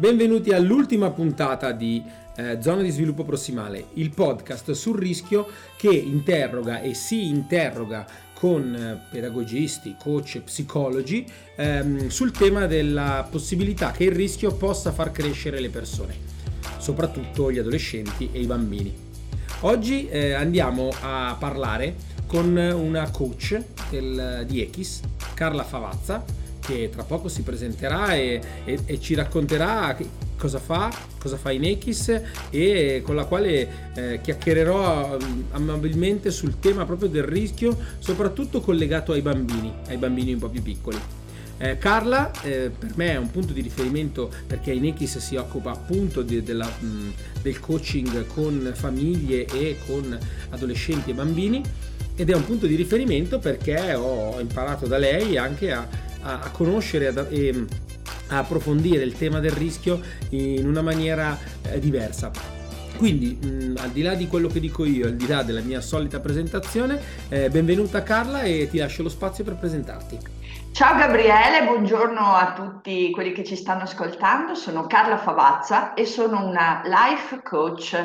Benvenuti all'ultima puntata di eh, Zona di Sviluppo Prossimale, il podcast sul rischio che interroga e si interroga con eh, pedagogisti, coach, psicologi ehm, sul tema della possibilità che il rischio possa far crescere le persone, soprattutto gli adolescenti e i bambini. Oggi eh, andiamo a parlare con una coach del, di Echis, Carla Favazza, che tra poco si presenterà e, e, e ci racconterà cosa fa, cosa fa in Echis e con la quale eh, chiacchiererò um, amabilmente sul tema proprio del rischio, soprattutto collegato ai bambini, ai bambini un po' più piccoli. Eh, Carla eh, per me è un punto di riferimento perché in Echis si occupa appunto di, della, mh, del coaching con famiglie e con adolescenti e bambini ed è un punto di riferimento perché ho imparato da lei anche a, a, a conoscere e a approfondire il tema del rischio in una maniera eh, diversa. Quindi, mh, al di là di quello che dico io, al di là della mia solita presentazione, eh, benvenuta Carla e ti lascio lo spazio per presentarti. Ciao Gabriele, buongiorno a tutti quelli che ci stanno ascoltando. Sono Carla Favazza e sono una life coach.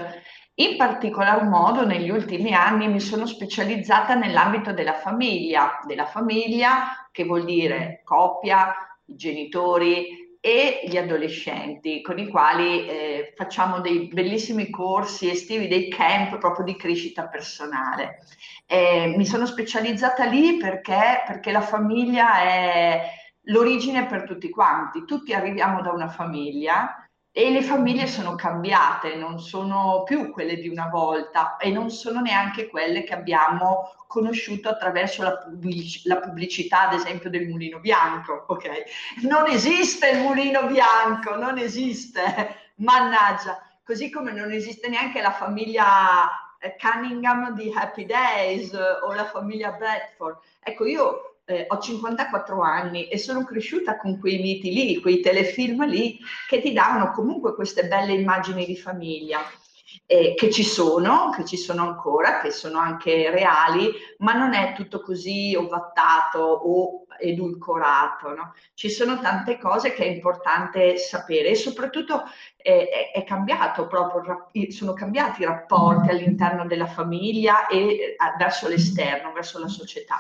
In particolar modo negli ultimi anni mi sono specializzata nell'ambito della famiglia, della famiglia che vuol dire coppia, genitori, e gli adolescenti con i quali eh, facciamo dei bellissimi corsi estivi, dei camp proprio di crescita personale. Eh, mi sono specializzata lì perché, perché la famiglia è l'origine per tutti quanti, tutti arriviamo da una famiglia e le famiglie sono cambiate, non sono più quelle di una volta e non sono neanche quelle che abbiamo conosciuto attraverso la, pubblic- la pubblicità, ad esempio, del mulino bianco. Okay? Non esiste il mulino bianco, non esiste, mannaggia, così come non esiste neanche la famiglia eh, Cunningham di Happy Days o la famiglia Bradford. Ecco, io eh, ho 54 anni e sono cresciuta con quei miti lì, quei telefilm lì che ti davano comunque queste belle immagini di famiglia. Eh, che ci sono, che ci sono ancora, che sono anche reali, ma non è tutto così ovattato o edulcorato. No? Ci sono tante cose che è importante sapere e soprattutto eh, è, cambiato proprio, sono cambiati i rapporti all'interno della famiglia e eh, verso l'esterno, verso la società.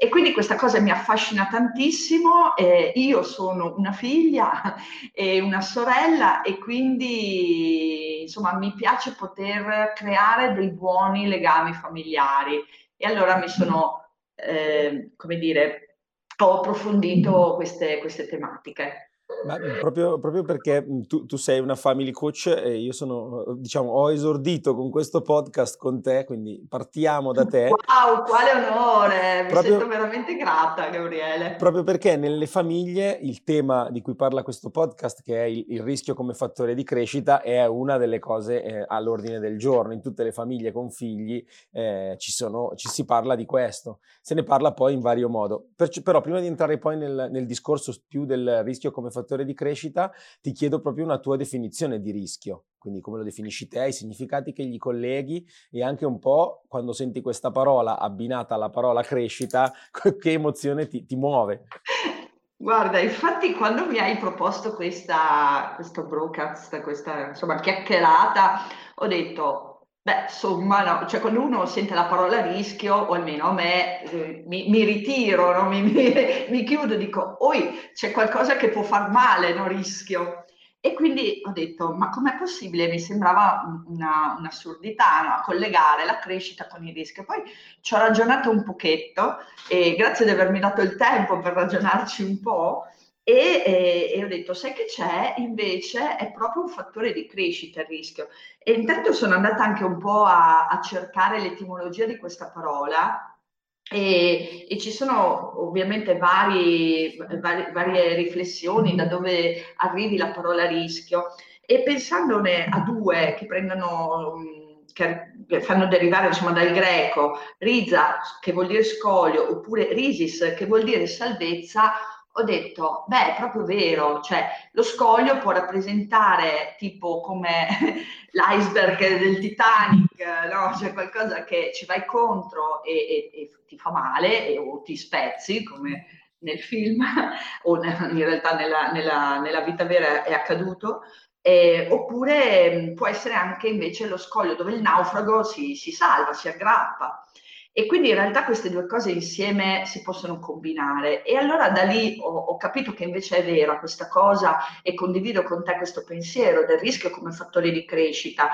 E quindi questa cosa mi affascina tantissimo. Eh, io sono una figlia e una sorella e quindi insomma mi piace poter creare dei buoni legami familiari. E allora mi sono, eh, come dire, ho approfondito queste, queste tematiche. Ma proprio, proprio perché tu, tu, sei una family coach e io sono, diciamo, ho esordito con questo podcast con te, quindi partiamo da te. Wow, quale onore! Mi proprio, sento veramente grata, Gabriele. Proprio perché nelle famiglie il tema di cui parla questo podcast, che è il, il rischio come fattore di crescita, è una delle cose eh, all'ordine del giorno. In tutte le famiglie con figli eh, ci, sono, ci, si parla di questo. Se ne parla poi in vario modo. Per, però prima di entrare poi nel, nel discorso più del rischio come fattore fattore di crescita, ti chiedo proprio una tua definizione di rischio. Quindi come lo definisci te, i significati che gli colleghi e anche un po' quando senti questa parola abbinata alla parola crescita, che emozione ti, ti muove? Guarda, infatti quando mi hai proposto questa, questo broadcast, questa insomma chiacchierata, ho detto Beh, insomma, no, cioè quando uno sente la parola rischio, o almeno a me, eh, mi, mi, ritiro, no? mi, mi, mi, chiudo, dico, oi, c'è qualcosa che può far male, no? Rischio. E quindi ho detto, ma com'è possibile? Mi sembrava una, un'assurdità no? collegare la crescita con il rischio. Poi ci ho ragionato un pochetto e grazie di avermi dato il tempo per ragionarci un po', e, e, e, ho detto, sai che c'è? Invece è proprio un fattore di crescita il rischio. E intanto sono andata anche un po' a, a cercare l'etimologia di questa parola E, e, ci sono ovviamente vari, vari, varie riflessioni da dove arrivi la parola rischio e pensandone a due che prendono che fanno derivare insomma, dal greco risa che vuol dire scoglio oppure risis che vuol dire salvezza ho detto, beh, è proprio vero, cioè lo scoglio può rappresentare tipo come l'iceberg del Titanic, no? Cioè qualcosa che ci vai contro e, e, e ti fa male e, o ti spezzi, come nel film, o in realtà nella, nella, nella vita vera è accaduto, eh, oppure può essere anche invece lo scoglio dove il naufrago si, si salva, si aggrappa. E quindi in realtà queste due cose insieme si possono combinare. E allora da lì ho, ho, capito che invece è vera questa cosa e condivido con te questo pensiero del rischio come fattore di crescita.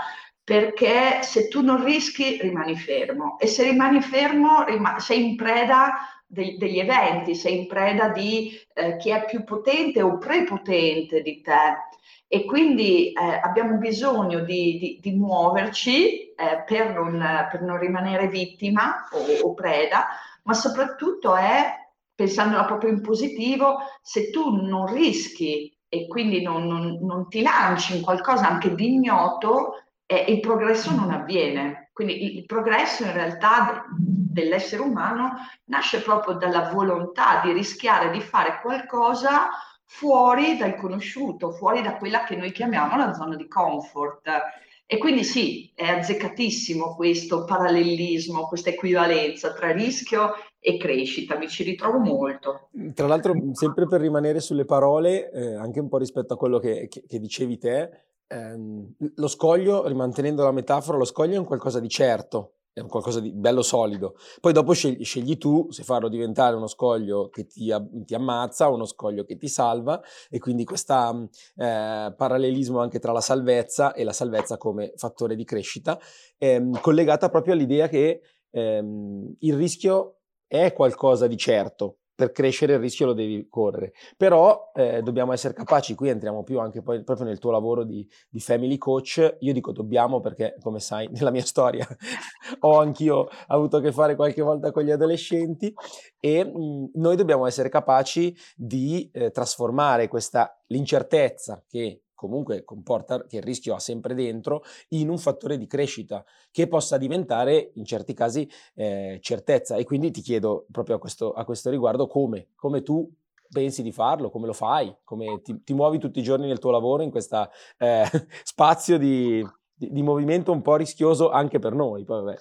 Perché se tu non rischi rimani fermo e se rimani fermo rim- sei in preda de- degli eventi, sei in preda di eh, chi è più potente o prepotente di te e quindi eh, abbiamo bisogno di, di, di muoverci eh, per, non, per, non, rimanere vittima o, o, preda, ma soprattutto è, pensandola proprio in positivo, se tu non rischi e quindi non, non, non ti lanci in qualcosa anche di ignoto, eh, il progresso non avviene. Quindi il, il progresso in realtà dell'essere umano nasce proprio dalla volontà di rischiare di fare qualcosa fuori dal conosciuto, fuori da quella che noi chiamiamo la zona di comfort. E quindi sì, è azzeccatissimo questo parallelismo, questa equivalenza tra rischio e crescita, mi ci ritrovo molto. Tra l'altro, sempre per rimanere sulle parole, eh, anche un po' rispetto a quello che, che, che dicevi te, ehm, lo scoglio, rimantenendo la metafora, lo scoglio è un qualcosa di certo, è un qualcosa di bello solido. Poi dopo scegli, scegli, tu se farlo diventare uno scoglio che ti, ti, ammazza o uno scoglio che ti salva e quindi questo eh, parallelismo anche tra la salvezza e la salvezza come fattore di crescita, ehm, collegata proprio all'idea che ehm, il rischio è qualcosa di certo, per crescere il rischio lo devi correre. Però eh, dobbiamo essere capaci, qui entriamo più anche poi proprio nel tuo lavoro di, di, family coach, io dico dobbiamo perché come sai nella mia storia ho anch'io avuto a che fare qualche volta con gli adolescenti e mh, noi dobbiamo essere capaci di eh, trasformare questa l'incertezza che comunque comporta che il rischio ha sempre dentro, in un fattore di crescita che possa diventare in certi casi eh, certezza. E quindi ti chiedo proprio a questo, a questo riguardo come, come tu pensi di farlo, come lo fai, come ti, ti, muovi tutti i giorni nel tuo lavoro in questo eh, spazio di, di, di, movimento un po' rischioso anche per noi. Poi, vabbè,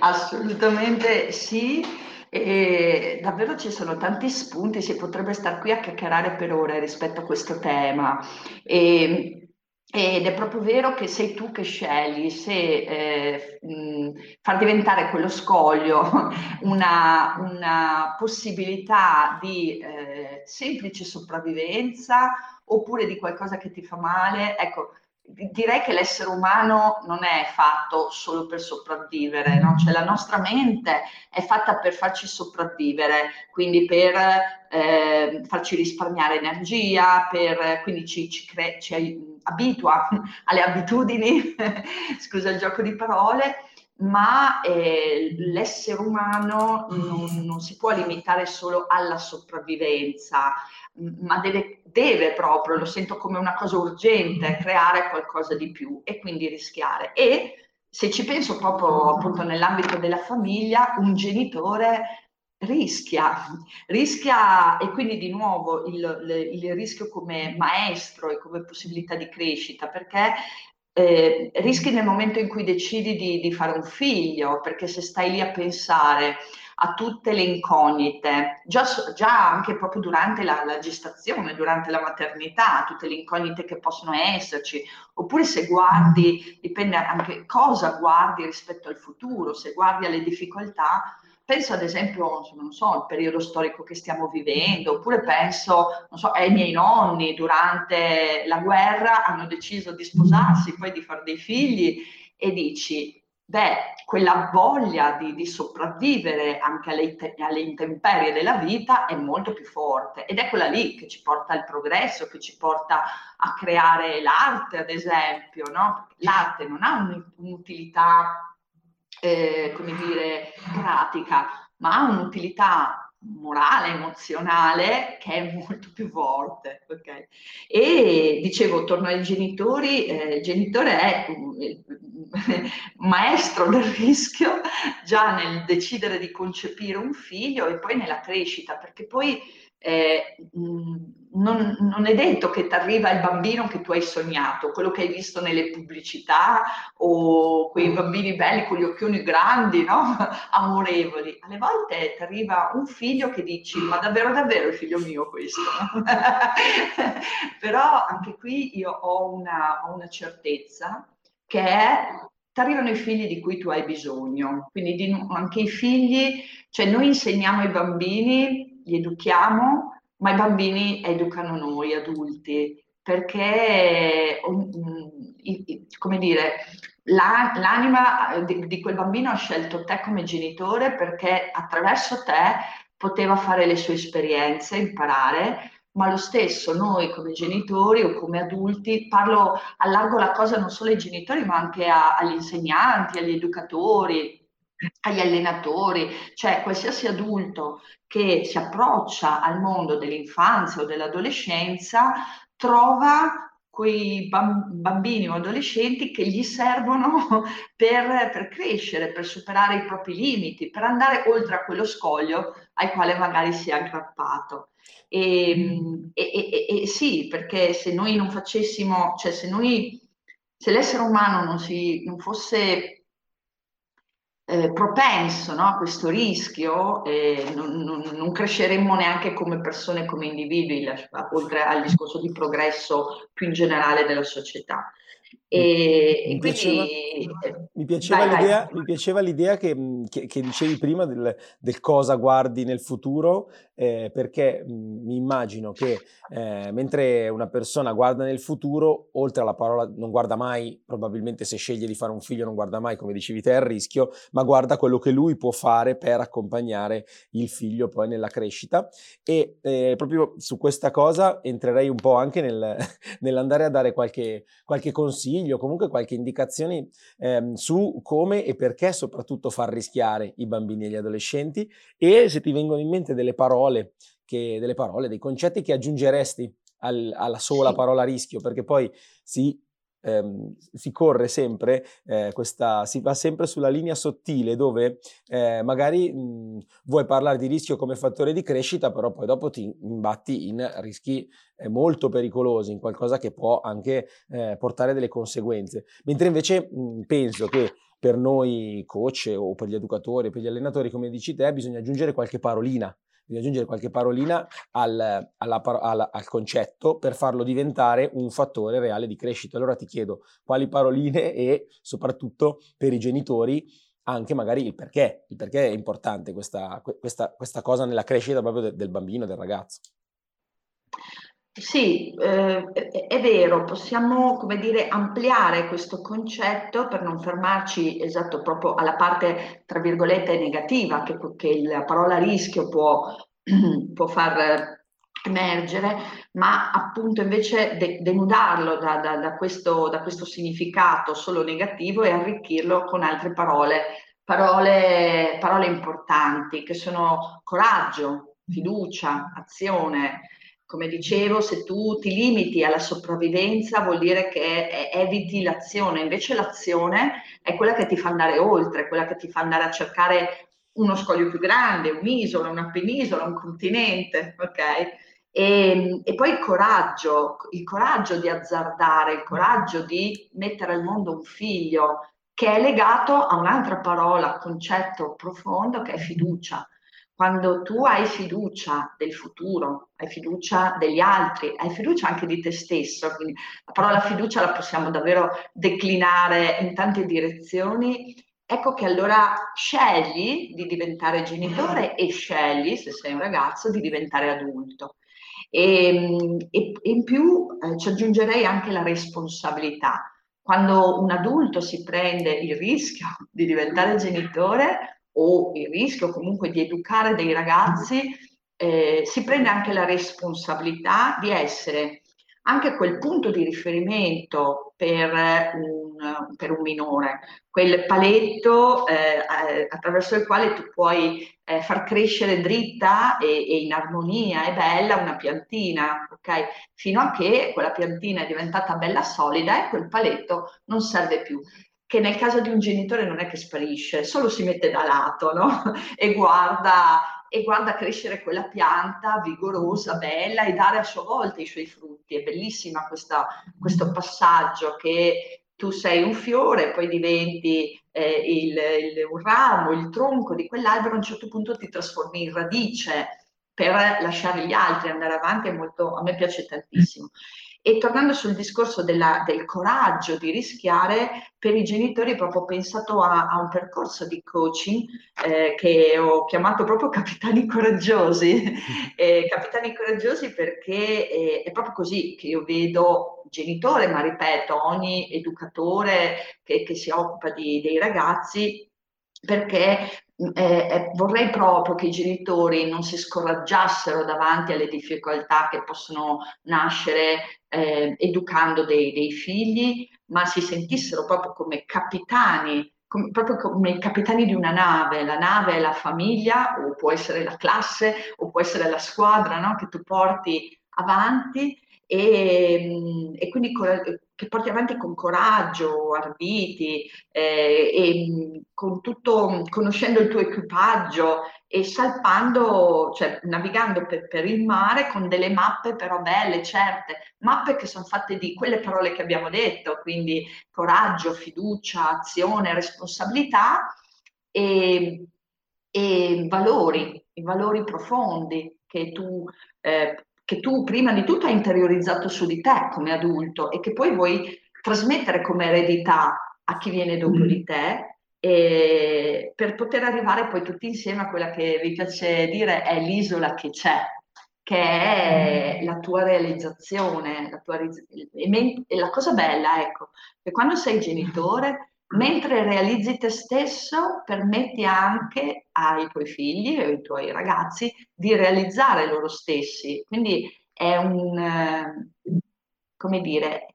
Assolutamente sì. E davvero ci sono tanti spunti, si potrebbe stare qui a chiacchierare per ore rispetto a questo tema. E, ed è proprio vero che sei tu che scegli se eh, far diventare quello scoglio una, una possibilità di eh, semplice sopravvivenza oppure di qualcosa che ti fa male. Ecco, direi che l'essere umano non è fatto solo per sopravvivere, no? cioè la nostra mente è fatta per farci sopravvivere, quindi per eh, farci risparmiare energia, per, quindi ci, ci, cre- ci abitua alle abitudini, scusa il gioco di parole, ma eh, l'essere umano non, non, si può limitare solo alla sopravvivenza, ma deve, deve, proprio, lo sento come una cosa urgente, creare qualcosa di più e quindi rischiare. E se ci penso proprio appunto nell'ambito della famiglia, un genitore rischia, rischia e quindi di nuovo il, il rischio come maestro e come possibilità di crescita, perché eh, rischi nel momento in cui decidi di, di, fare un figlio, perché se stai lì a pensare a tutte le incognite, già, già anche proprio durante la, la, gestazione, durante la maternità, tutte le incognite che possono esserci, oppure se guardi, dipende anche cosa guardi rispetto al futuro, se guardi alle difficoltà, penso ad esempio, non so, al periodo storico che stiamo vivendo, oppure penso, non so, ai miei nonni durante la guerra hanno deciso di sposarsi, poi di fare dei figli e dici, beh, quella voglia di, di sopravvivere anche alle, alle, intemperie della vita è molto più forte ed è quella lì che ci porta al progresso, che ci porta a creare l'arte, ad esempio, no? L'arte non ha un'utilità eh, come dire, pratica, ma ha un'utilità morale, emozionale, che è molto più forte. Okay? E dicevo, torno ai genitori, eh, il genitore è il maestro del rischio già nel decidere di concepire un figlio e poi nella crescita, perché poi eh, non, non, è detto che ti arriva il bambino che tu hai sognato, quello che hai visto nelle pubblicità o quei bambini belli con gli occhioni grandi, no? amorevoli. Alle volte ti arriva un figlio che dici, ma davvero davvero è figlio mio questo? Però anche qui io ho una, ho una certezza che è ti arrivano i figli di cui tu hai bisogno, quindi di, anche i figli, cioè noi insegniamo ai bambini li educhiamo, ma i bambini educano noi adulti, perché, come dire, l'anima di, di quel bambino ha scelto te come genitore perché attraverso te poteva fare le sue esperienze, imparare, ma lo stesso noi come genitori o come adulti, parlo, allargo la cosa non solo ai genitori ma anche a, agli insegnanti, agli educatori, agli allenatori, cioè qualsiasi adulto che si approccia al mondo dell'infanzia o dell'adolescenza trova quei bambini o adolescenti che gli servono per, per, crescere, per superare i propri limiti, per andare oltre a quello scoglio al quale magari si è aggrappato. E, mm. e, e, e sì, perché se noi non facessimo, cioè se noi, se l'essere umano non, si, non fosse eh, propenso no, a questo rischio e non, non, non, cresceremmo neanche come persone, come individui, oltre al discorso di progresso più in generale della società. E, mi, piaceva, mi, piaceva vai, vai. mi, piaceva, l'idea, che, che, che dicevi prima del, del, cosa guardi nel futuro, eh, perché mh, mi immagino che eh, mentre una persona guarda nel futuro, oltre alla parola non guarda mai, probabilmente se sceglie di fare un figlio non guarda mai, come dicevi te, il rischio, ma guarda quello che lui può fare per accompagnare il figlio poi nella crescita. E eh, proprio su questa cosa entrerei un po' anche nel, nell'andare a dare qualche, qualche consiglio consiglio, comunque qualche indicazione ehm, su come e perché soprattutto far rischiare i bambini e gli adolescenti e se ti vengono in mente delle parole, che, delle parole dei concetti che aggiungeresti al, alla sola parola rischio, perché poi si ehm, si corre sempre, eh, questa, si va sempre sulla linea sottile dove eh, magari mh, vuoi parlare di rischio come fattore di crescita, però poi dopo ti imbatti in rischi eh, molto pericolosi, in qualcosa che può anche eh, portare delle conseguenze. Mentre invece mh, penso che per noi coach o per gli educatori, per gli allenatori, come dici te, bisogna aggiungere qualche parolina devi aggiungere qualche parolina al, alla, alla, al, concetto per farlo diventare un fattore reale di crescita. Allora ti chiedo quali paroline e soprattutto per i genitori anche magari il perché, il perché è importante questa, questa, questa cosa nella crescita proprio de, del bambino, del ragazzo. Sì, eh, è vero, possiamo, come dire, ampliare questo concetto per non fermarci esatto proprio alla parte, tra virgolette, negativa che, che la parola rischio può, può far emergere, ma appunto invece de- denudarlo da, da, da, questo, da questo significato solo negativo e arricchirlo con altre parole, parole, parole importanti che sono coraggio, fiducia, azione, come dicevo, se tu ti limiti alla sopravvivenza vuol dire che eviti l'azione, invece l'azione è quella che ti fa andare oltre, quella che ti fa andare a cercare uno scoglio più grande, un'isola, una penisola, un continente, ok? E, e, poi il coraggio, il coraggio di azzardare, il coraggio di mettere al mondo un figlio che è legato a un'altra parola, concetto profondo che è fiducia. Quando tu hai fiducia del futuro, hai fiducia degli altri, hai fiducia anche di te stesso, quindi la parola fiducia la possiamo davvero declinare in tante direzioni, ecco che allora scegli di diventare genitore e scegli, se sei un ragazzo, di diventare adulto. E, e in più eh, ci aggiungerei anche la responsabilità. Quando un adulto si prende il rischio di diventare genitore, o il rischio comunque di educare dei ragazzi, eh, si prende anche la responsabilità di essere anche quel punto di riferimento per un, per un minore, quel paletto eh, attraverso il quale tu puoi eh, far crescere dritta e, e, in armonia e bella una piantina, ok? Fino a che quella piantina è diventata bella solida e quel paletto non serve più che nel caso di un genitore non è che sparisce, solo si mette da lato no? e, guarda, e guarda crescere quella pianta vigorosa, bella e dare a sua volta i suoi frutti. È bellissima questa, questo passaggio che tu sei un fiore, poi diventi eh, il, il, un ramo, il tronco di quell'albero, a un certo punto ti trasformi in radice per lasciare gli altri, andare avanti, è molto, a me piace tantissimo. E tornando sul discorso della, del coraggio di rischiare, per i genitori proprio pensato a, a un percorso di coaching eh, che ho chiamato proprio Capitani Coraggiosi. eh, capitani Coraggiosi perché eh, è proprio così che io vedo genitore, ma ripeto, ogni educatore che, che si occupa di, dei ragazzi perché eh, eh, vorrei proprio che i genitori non si scoraggiassero davanti alle difficoltà che possono nascere eh, educando dei, dei, figli, ma si sentissero proprio come capitani, come, proprio come i capitani di una nave. La nave è la famiglia, o può essere la classe, o può essere la squadra no? che tu porti avanti e, e quindi che porti avanti con coraggio, arditi, eh, e con tutto, conoscendo il tuo equipaggio e salpando, cioè navigando per, per, il mare con delle mappe però belle, certe, mappe che sono fatte di quelle parole che abbiamo detto, quindi coraggio, fiducia, azione, responsabilità e, e valori, i valori profondi che tu eh, che tu prima di tutto hai interiorizzato su di te come adulto e che poi vuoi trasmettere come eredità a chi viene dopo mm. di te e per poter arrivare poi tutti insieme a quella che vi piace dire è l'isola che c'è, che è mm. la tua realizzazione. La tua, e la cosa bella, ecco, che quando sei genitore mentre realizzi te stesso, permetti anche ai tuoi figli e ai tuoi ragazzi di realizzare loro stessi. Quindi è un, eh, come dire,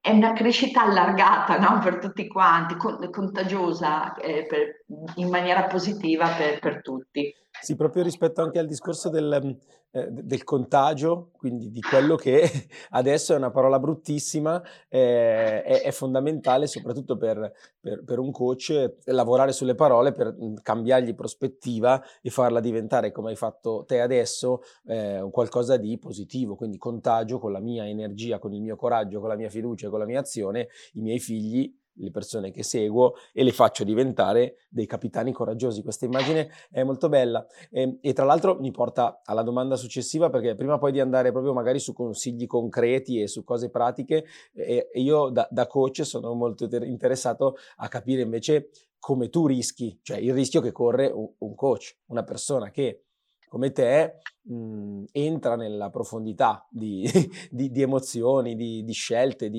è una crescita allargata no? per tutti quanti, contagiosa eh, per, in maniera positiva per, per tutti. Sì, proprio rispetto anche al discorso del, eh, del, contagio, quindi di quello che adesso è una parola bruttissima, eh, è, è, fondamentale soprattutto per, per, per, un coach lavorare sulle parole per mm, cambiargli prospettiva e farla diventare, come hai fatto te adesso, eh, qualcosa di positivo. Quindi contagio con la mia energia, con il mio coraggio, con la mia fiducia, con la mia azione, i miei figli le persone che seguo e le faccio diventare dei capitani coraggiosi. Questa immagine è molto bella e, ehm, e, tra l'altro mi porta alla domanda successiva perché prima poi di andare proprio magari su consigli concreti e su cose pratiche, eh, io da, da coach sono molto interessato a capire invece come tu rischi, cioè il rischio che corre un, un coach, una persona che come te mh, mhmm, entra nella profondità di, di, di emozioni, di, di scelte,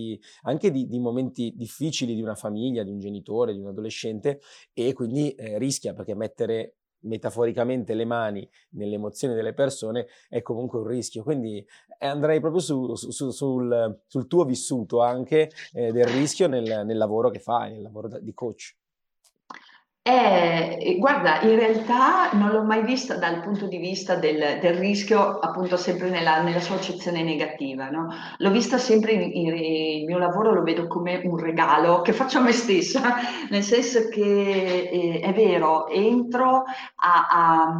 anche di, momenti difficili di una famiglia, di un genitore, di un adolescente e quindi eh, rischia perché mettere metaforicamente le mani nelle emozioni delle persone è comunque un rischio. Quindi eh, andrei proprio su, su, su, sul, sul, tuo vissuto anche eh, del rischio nel, nel, lavoro che fai, nel lavoro di coach. Eh, guarda, in realtà non l'ho mai vista dal punto di vista del, del rischio, appunto sempre nella, nella sua accezione negativa, no? L'ho vista sempre, in, in, il mio lavoro lo vedo come un regalo che faccio a me stessa, nel senso che eh, è vero, entro a, a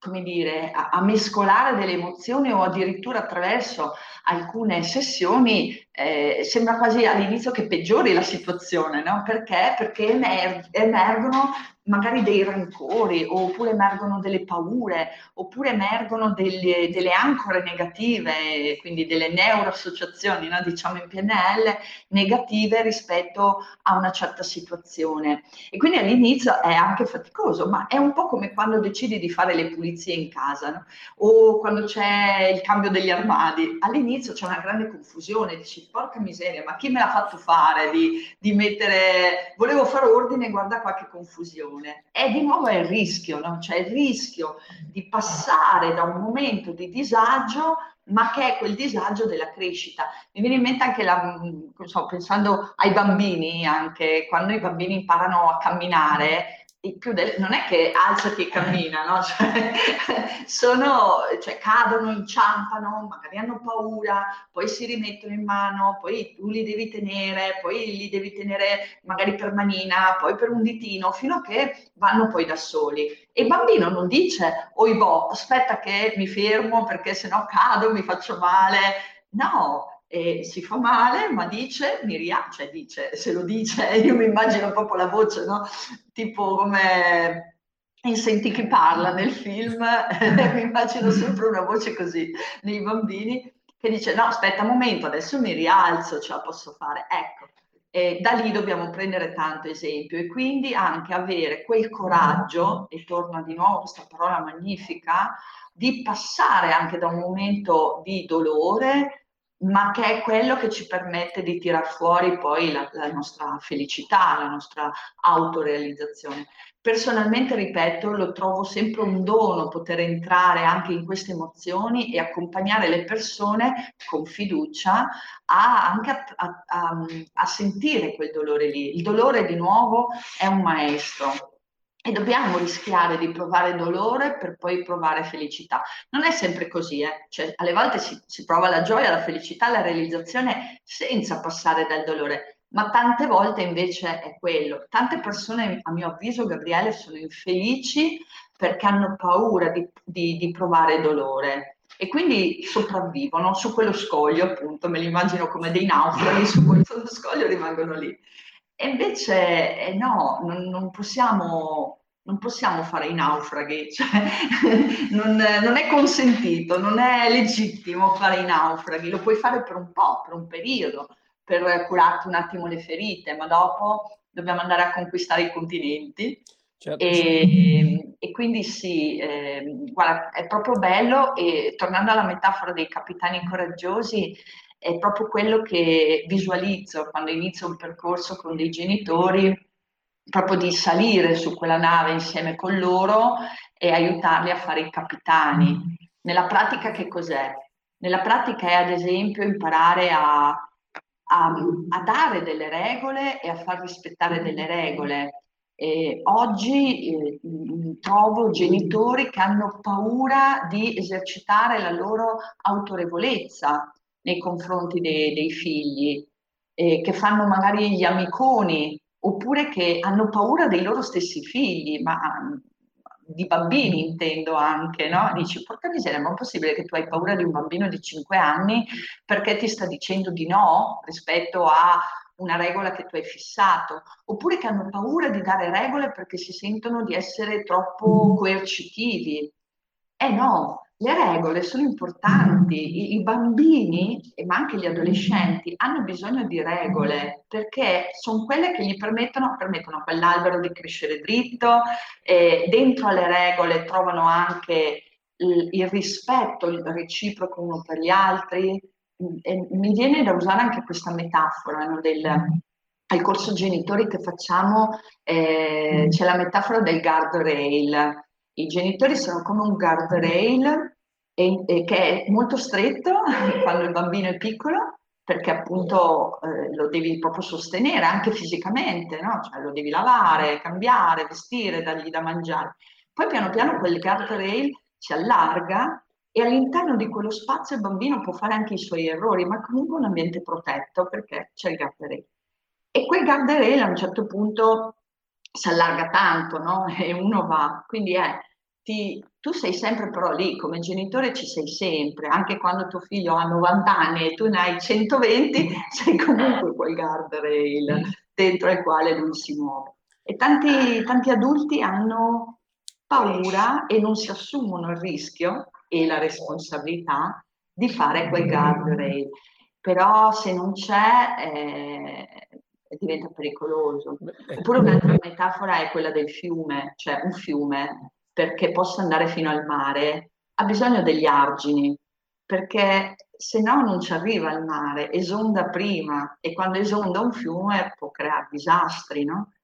come dire, a, a, mescolare delle emozioni o addirittura attraverso alcune sessioni eh, sembra quasi all'inizio che peggiori la situazione, no? Perché? Perché emer- emergono magari dei rancori, oppure emergono delle paure, oppure emergono delle, delle ancore negative, quindi delle neuroassociazioni, no? diciamo in PNL, negative rispetto a una certa situazione. E quindi all'inizio è anche faticoso, ma è un po' come quando decidi di fare le pulizie in casa, no? o quando c'è il cambio degli armadi. All'inizio c'è una grande confusione, dici porca miseria, ma chi me l'ha fatto fare di, di mettere, volevo fare ordine, guarda qua che confusione. E di nuovo è il rischio, no? cioè il rischio di passare da un momento di disagio ma che è quel disagio della crescita. Mi viene in mente anche la, so, pensando ai bambini, anche quando i bambini imparano a camminare, del, non è che alzati e cammina, no? Cioè, sono, cioè, cadono, inciampano, magari hanno paura, poi si rimettono in mano, poi tu li devi tenere, poi li devi tenere magari per manina, poi per un ditino, fino a che vanno poi da soli. E il bambino non dice, oi boh, aspetta che mi fermo perché sennò cado, mi faccio male. No, e si fa male, ma dice, mi rialza, cioè dice, se lo dice, io mi immagino proprio la voce, no? Tipo come in Senti chi parla nel film, mi immagino sempre una voce così nei bambini che dice no, aspetta un momento, adesso mi rialzo, ce la posso fare. Ecco, e da lì dobbiamo prendere tanto esempio e quindi anche avere quel coraggio, e torna di nuovo questa parola magnifica, di passare anche da un momento di dolore ma che è quello che ci permette di tirar fuori poi la, la nostra felicità, la nostra autorealizzazione. Personalmente, ripeto, lo trovo sempre un dono poter entrare anche in queste emozioni e accompagnare le persone con fiducia a, anche a, a, a sentire quel dolore lì. Il dolore, di nuovo, è un maestro e dobbiamo rischiare di provare dolore per poi provare felicità. Non è sempre così, eh? cioè, alle volte si, si prova la gioia, la felicità, la realizzazione senza passare dal dolore, ma tante volte invece è quello. Tante persone, a mio avviso, Gabriele, sono infelici perché hanno paura di, di, di provare dolore e quindi sopravvivono su quello scoglio, appunto, me li immagino come dei naufraghi, su quello scoglio rimangono lì. E invece eh, no, non, non, possiamo, non, possiamo, fare i naufraghi, cioè, non, non, è consentito, non è legittimo fare i naufraghi, lo puoi fare per un po', per un periodo, per curarti un attimo le ferite, ma dopo dobbiamo andare a conquistare i continenti. Certo. E, e, quindi sì, eh, guarda, è proprio bello e tornando alla metafora dei capitani coraggiosi, è proprio quello che visualizzo quando inizio un percorso con dei genitori, proprio di salire su quella nave insieme con loro e aiutarli a fare i capitani. Nella pratica che cos'è? Nella pratica è ad esempio imparare a, a, a dare delle regole e a far rispettare delle regole. E oggi eh, trovo genitori che hanno paura di esercitare la loro autorevolezza nei confronti dei, dei figli, eh, che fanno magari gli amiconi, oppure che hanno paura dei loro stessi figli, ma di bambini intendo anche, no? Dici, porca miseria, ma è possibile che tu hai paura di un bambino di 5 anni perché ti sta dicendo di no rispetto a una regola che tu hai fissato, oppure che hanno paura di dare regole perché si sentono di essere troppo coercitivi. Eh no, le regole sono importanti, I, i, bambini, ma anche gli adolescenti, hanno bisogno di regole perché sono quelle che gli permettono, permettono a quell'albero di crescere dritto, e dentro alle regole trovano anche il, il rispetto il reciproco uno per gli altri. E mi viene da usare anche questa metafora no, del, al corso genitori che facciamo, eh, c'è la metafora del guardrail i genitori sono come un guardrail e, e che è molto stretto quando il bambino è piccolo perché appunto eh, lo devi proprio sostenere anche fisicamente, no? cioè, lo devi lavare, cambiare, vestire, dargli da mangiare. Poi piano piano quel guardrail si allarga e all'interno di quello spazio il bambino può fare anche i suoi errori, ma comunque un ambiente protetto perché c'è il guardrail. E quel guardrail a un certo punto si allarga tanto, no? E uno va, quindi è ti, tu sei sempre però lì, come genitore ci sei sempre, anche quando tuo figlio ha 90 anni e tu ne hai 120, sei comunque quel guardrail dentro il quale lui si muove. E tanti, tanti adulti hanno paura e non si assumono il rischio e la responsabilità di fare quel guardrail. Però se non c'è eh, diventa pericoloso. Oppure un'altra metafora è quella del fiume, cioè un fiume perché possa andare fino al mare, ha bisogno degli argini, perché se no non ci arriva al mare, esonda prima e quando esonda un fiume può creare disastri, no?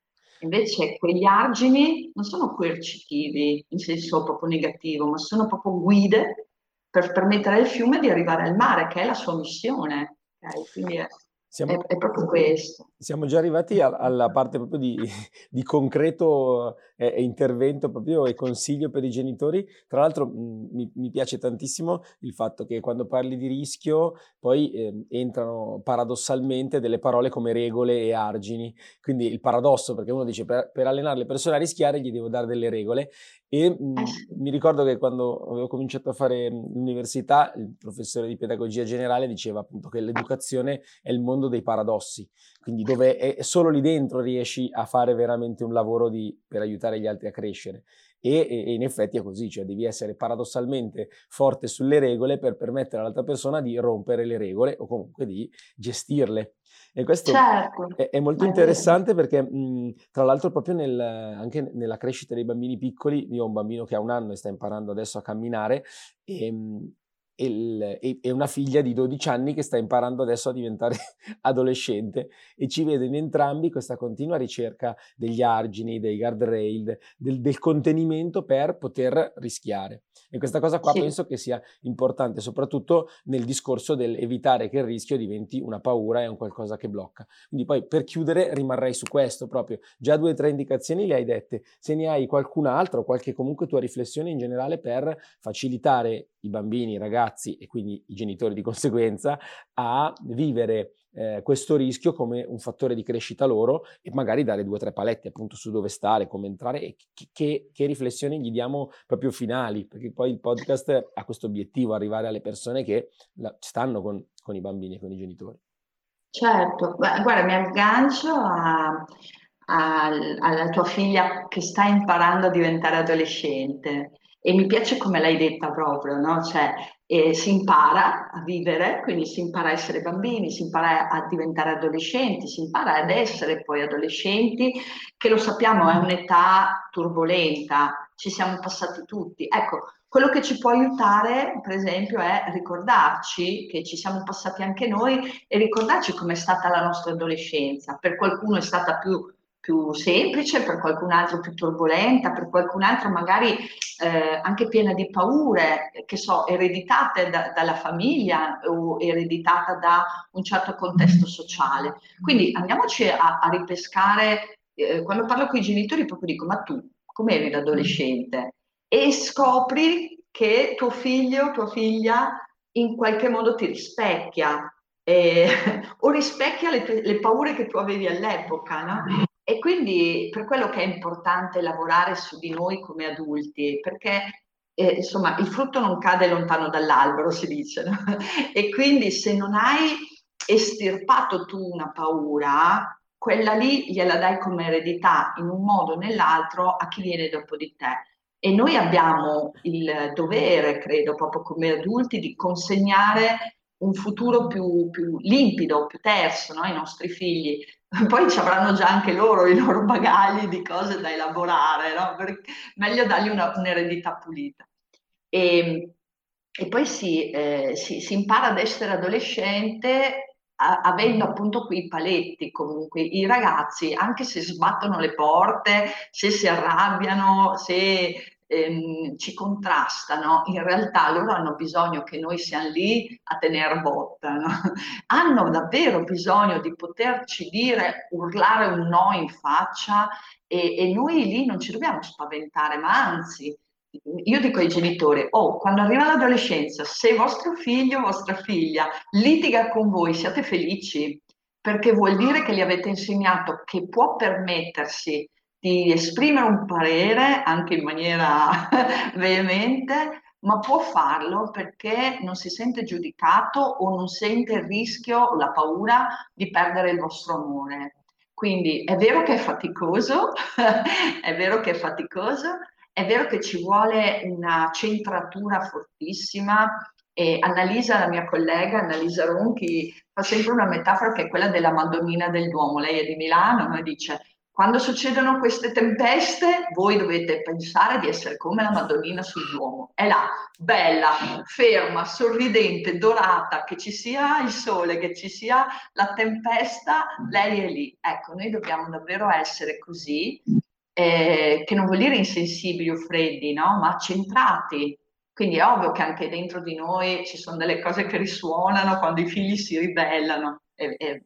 Invece quegli argini non sono coercitivi in senso proprio negativo, ma sono proprio guide per permettere al fiume di arrivare al mare, che è la sua missione. Okay? Quindi è, siamo, è, è, proprio questo. Siamo già arrivati a, alla parte proprio di, di concreto eh, intervento proprio e consiglio per i genitori. Tra l'altro mh, mi, mi, piace tantissimo il fatto che quando parli di rischio poi eh, entrano paradossalmente delle parole come regole e argini. Quindi il paradosso, perché uno dice per, per allenare le persone a rischiare gli devo dare delle regole e mh, mi ricordo che quando avevo cominciato a fare l'università il professore di pedagogia generale diceva appunto che l'educazione è il mondo dei paradossi, quindi dove è, solo lì dentro riesci a fare veramente un lavoro di, per aiutare gli altri a crescere. E, e, in effetti è così, cioè devi essere paradossalmente forte sulle regole per permettere all'altra persona di rompere le regole o comunque di gestirle. E questo certo. è, è, molto interessante perché, mh, tra l'altro, proprio nel, anche nella crescita dei bambini piccoli, io ho un bambino che ha un anno e sta imparando adesso a camminare, e, mh, e, una figlia di 12 anni che sta imparando adesso a diventare adolescente e ci vedo in entrambi questa continua ricerca degli argini, dei guardrail, del, del contenimento per poter rischiare. E questa cosa qua sì. penso che sia importante, soprattutto nel discorso dell'evitare che il rischio diventi una paura e un qualcosa che blocca. Quindi poi per chiudere rimarrei su questo proprio. Già due o tre indicazioni le hai dette. Se ne hai qualcun'altra o qualche comunque tua riflessione in generale per facilitare i bambini, i ragazzi e quindi i genitori di conseguenza a vivere eh, questo rischio come un fattore di crescita loro e magari dare due o tre paletti appunto su dove stare, come entrare e che, che, riflessioni gli diamo proprio finali, perché poi il podcast ha questo obiettivo, arrivare alle persone che la, stanno con, con, i bambini e con i genitori. Certo, guarda, mi aggancio a, a, alla tua figlia che sta imparando a diventare adolescente e mi piace come l'hai detta proprio, no? Cioè, eh, si impara a vivere, quindi si impara a essere bambini, si impara a diventare adolescenti, si impara ad essere poi adolescenti, che lo sappiamo è un'età turbolenta, ci siamo passati tutti. Ecco, quello che ci può aiutare, per esempio, è ricordarci che ci siamo passati anche noi e ricordarci com'è stata la nostra adolescenza. Per qualcuno è stata più più semplice, per qualcun altro più turbolenta, per qualcun altro magari eh, anche piena di paure, che so, ereditate da, dalla famiglia o ereditata da un certo contesto sociale. Quindi andiamoci a, a ripescare, eh, quando parlo con i genitori proprio dico, ma tu come eri l'adolescente? E scopri che tuo figlio, tua figlia in qualche modo ti rispecchia, eh, o rispecchia le, le, paure che tu avevi all'epoca, no? E quindi per quello che è importante lavorare su di noi come adulti, perché eh, insomma il frutto non cade lontano dall'albero, si dice, no? e quindi se non hai estirpato tu una paura, quella lì gliela dai come eredità in un modo o nell'altro a chi viene dopo di te. E noi abbiamo il dovere, credo, proprio come adulti, di consegnare un futuro più, più limpido, più terzo no? ai nostri figli, poi ci avranno già anche loro i loro bagagli di cose da elaborare, no? meglio dargli una, un'eredità pulita. E, e poi si, eh, si, si, impara ad essere adolescente a, avendo appunto quei paletti comunque. I ragazzi, anche se sbattono le porte, se si arrabbiano, se ehm, ci contrastano, in realtà loro hanno bisogno che noi siamo lì a tenere botta, no? hanno davvero bisogno di poterci dire, urlare un no in faccia e, e noi lì non ci dobbiamo spaventare, ma anzi io dico ai genitori, oh, quando arriva l'adolescenza, se vostro figlio o vostra figlia litiga con voi, siate felici, perché vuol dire che gli avete insegnato che può permettersi di esprimere un parere anche in maniera veemente, ma può farlo perché non si sente giudicato o non sente il rischio la paura di perdere il vostro amore. Quindi è vero che è faticoso, è vero che è faticoso, è vero che ci vuole una centratura fortissima e Annalisa, la mia collega, Annalisa Ronchi, fa sempre una metafora che è quella della Madonnina del Duomo. Lei è di Milano e dice quando succedono queste tempeste, voi dovete pensare di essere come la Madonnina sul Duomo. È là, bella, ferma, sorridente, dorata, che ci sia il sole, che ci sia la tempesta, lei è lì. Ecco, noi dobbiamo davvero essere così, eh, che non vuol dire insensibili o freddi, no? ma centrati Quindi è ovvio che anche dentro di noi ci sono delle cose che risuonano quando i figli si ribellano. E, e,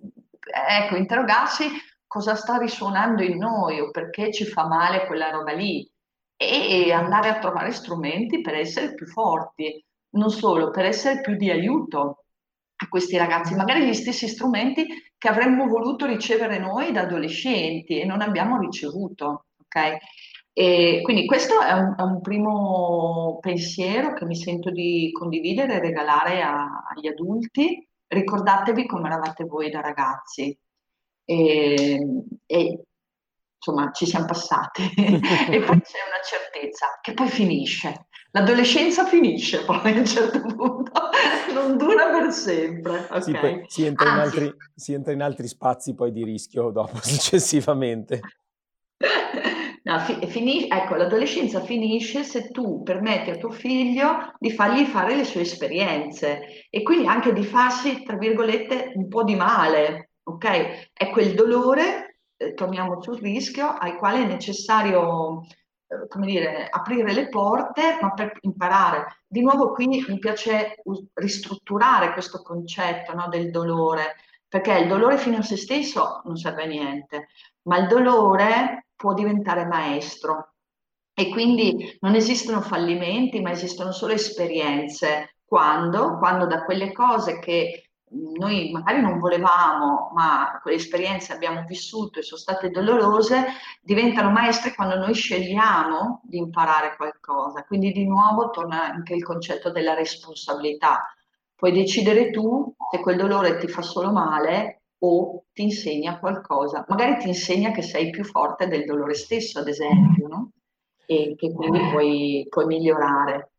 ecco, interrogarsi cosa sta risuonando in noi o perché ci fa male quella roba lì e andare a trovare strumenti per essere più forti, non solo, per essere più di aiuto a questi ragazzi, magari gli stessi strumenti che avremmo voluto ricevere noi da adolescenti e non abbiamo ricevuto. Okay? E quindi questo è un, è un, primo pensiero che mi sento di condividere e regalare a, agli adulti. Ricordatevi come eravate voi da ragazzi. E, e insomma ci siamo passati e poi c'è una certezza che poi finisce. L'adolescenza finisce poi a un certo punto, non dura per sempre. Okay? Sì, poi si entra, altri, si entra in altri spazi poi di rischio dopo, successivamente. No, fi- finis- ecco, l'adolescenza finisce se tu permetti a tuo figlio di fargli fare le sue esperienze e quindi anche di farsi, tra virgolette, un po' di male, ok? È quel dolore, eh, torniamo sul rischio, al quale è necessario, eh, come dire, aprire le porte, ma per imparare. Di nuovo qui mi piace ristrutturare questo concetto no, del dolore, perché il dolore fino a se stesso non serve a niente, ma il dolore può diventare maestro. E quindi non esistono fallimenti, ma esistono solo esperienze. Quando? Quando da quelle cose che noi magari non volevamo, ma quelle esperienze abbiamo vissuto e sono state dolorose, diventano maestre quando noi scegliamo di imparare qualcosa. Quindi di nuovo torna anche il concetto della responsabilità. Puoi decidere tu se quel dolore ti fa solo male o ti insegna qualcosa. Magari ti insegna che sei più forte del dolore stesso, ad esempio, no? e che quindi puoi, puoi migliorare.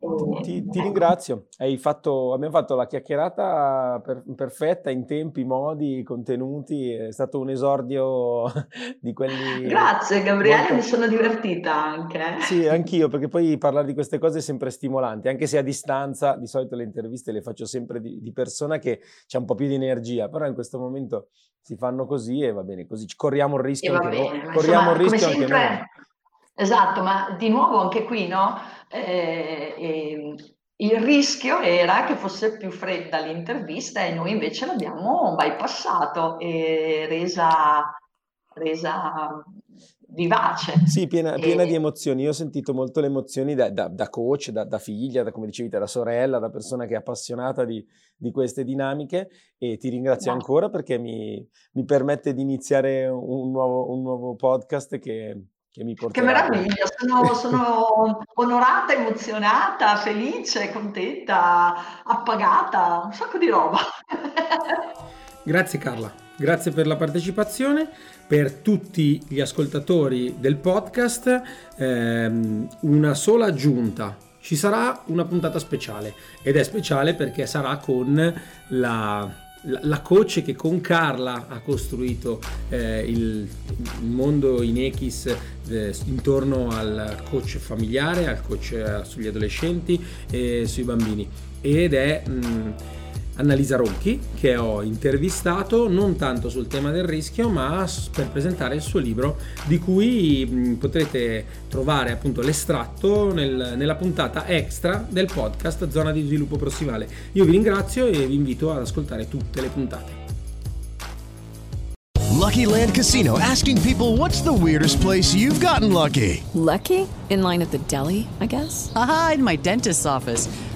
Ti, ti, ringrazio, fatto, abbiamo fatto la chiacchierata per, perfetta in tempi, modi, contenuti, è stato un esordio di quelli... Grazie Gabriele, molto... mi sono divertita anche. Sì, anch'io, perché poi parlare di queste cose è sempre stimolante, anche se a distanza, di solito le interviste le faccio sempre di, di persona che c'è un po' più di energia, però in questo momento si fanno così e va bene, così corriamo il rischio anche bene, noi. Corriamo insomma, il rischio anche sempre... noi. Esatto, ma di nuovo anche qui, no? Eh, eh, il rischio era che fosse più fredda l'intervista e noi invece l'abbiamo bypassato e resa, resa vivace. Sì, piena, piena e... di emozioni. Io ho sentito molto le emozioni da, da, da coach, da, da, figlia, da come dicevi da sorella, da persona che è appassionata di, di queste dinamiche e ti ringrazio ancora perché mi, mi, permette di iniziare un nuovo, un nuovo podcast che che mi porterà. Che meraviglia, sono, sono onorata, emozionata, felice, contenta, appagata, un sacco di roba. Grazie Carla, grazie per la partecipazione, per tutti gli ascoltatori del podcast, ehm, una sola aggiunta. Ci sarà una puntata speciale ed è speciale perché sarà con la la coach che con Carla ha costruito eh, il, il, mondo in Echis eh, intorno al coach familiare, al coach eh, sugli adolescenti e sui bambini. Ed è mh, Annalisa Ronchi che ho intervistato non tanto sul tema del rischio ma per presentare il suo libro di cui potrete trovare appunto l'estratto nel, nella puntata extra del podcast Zona di Sviluppo Prossimale. Io vi ringrazio e vi invito ad ascoltare tutte le puntate. Lucky Land Casino asking people what's the weirdest place you've gotten lucky? Lucky? In line at the deli, I guess? Aha, in my dentist's office.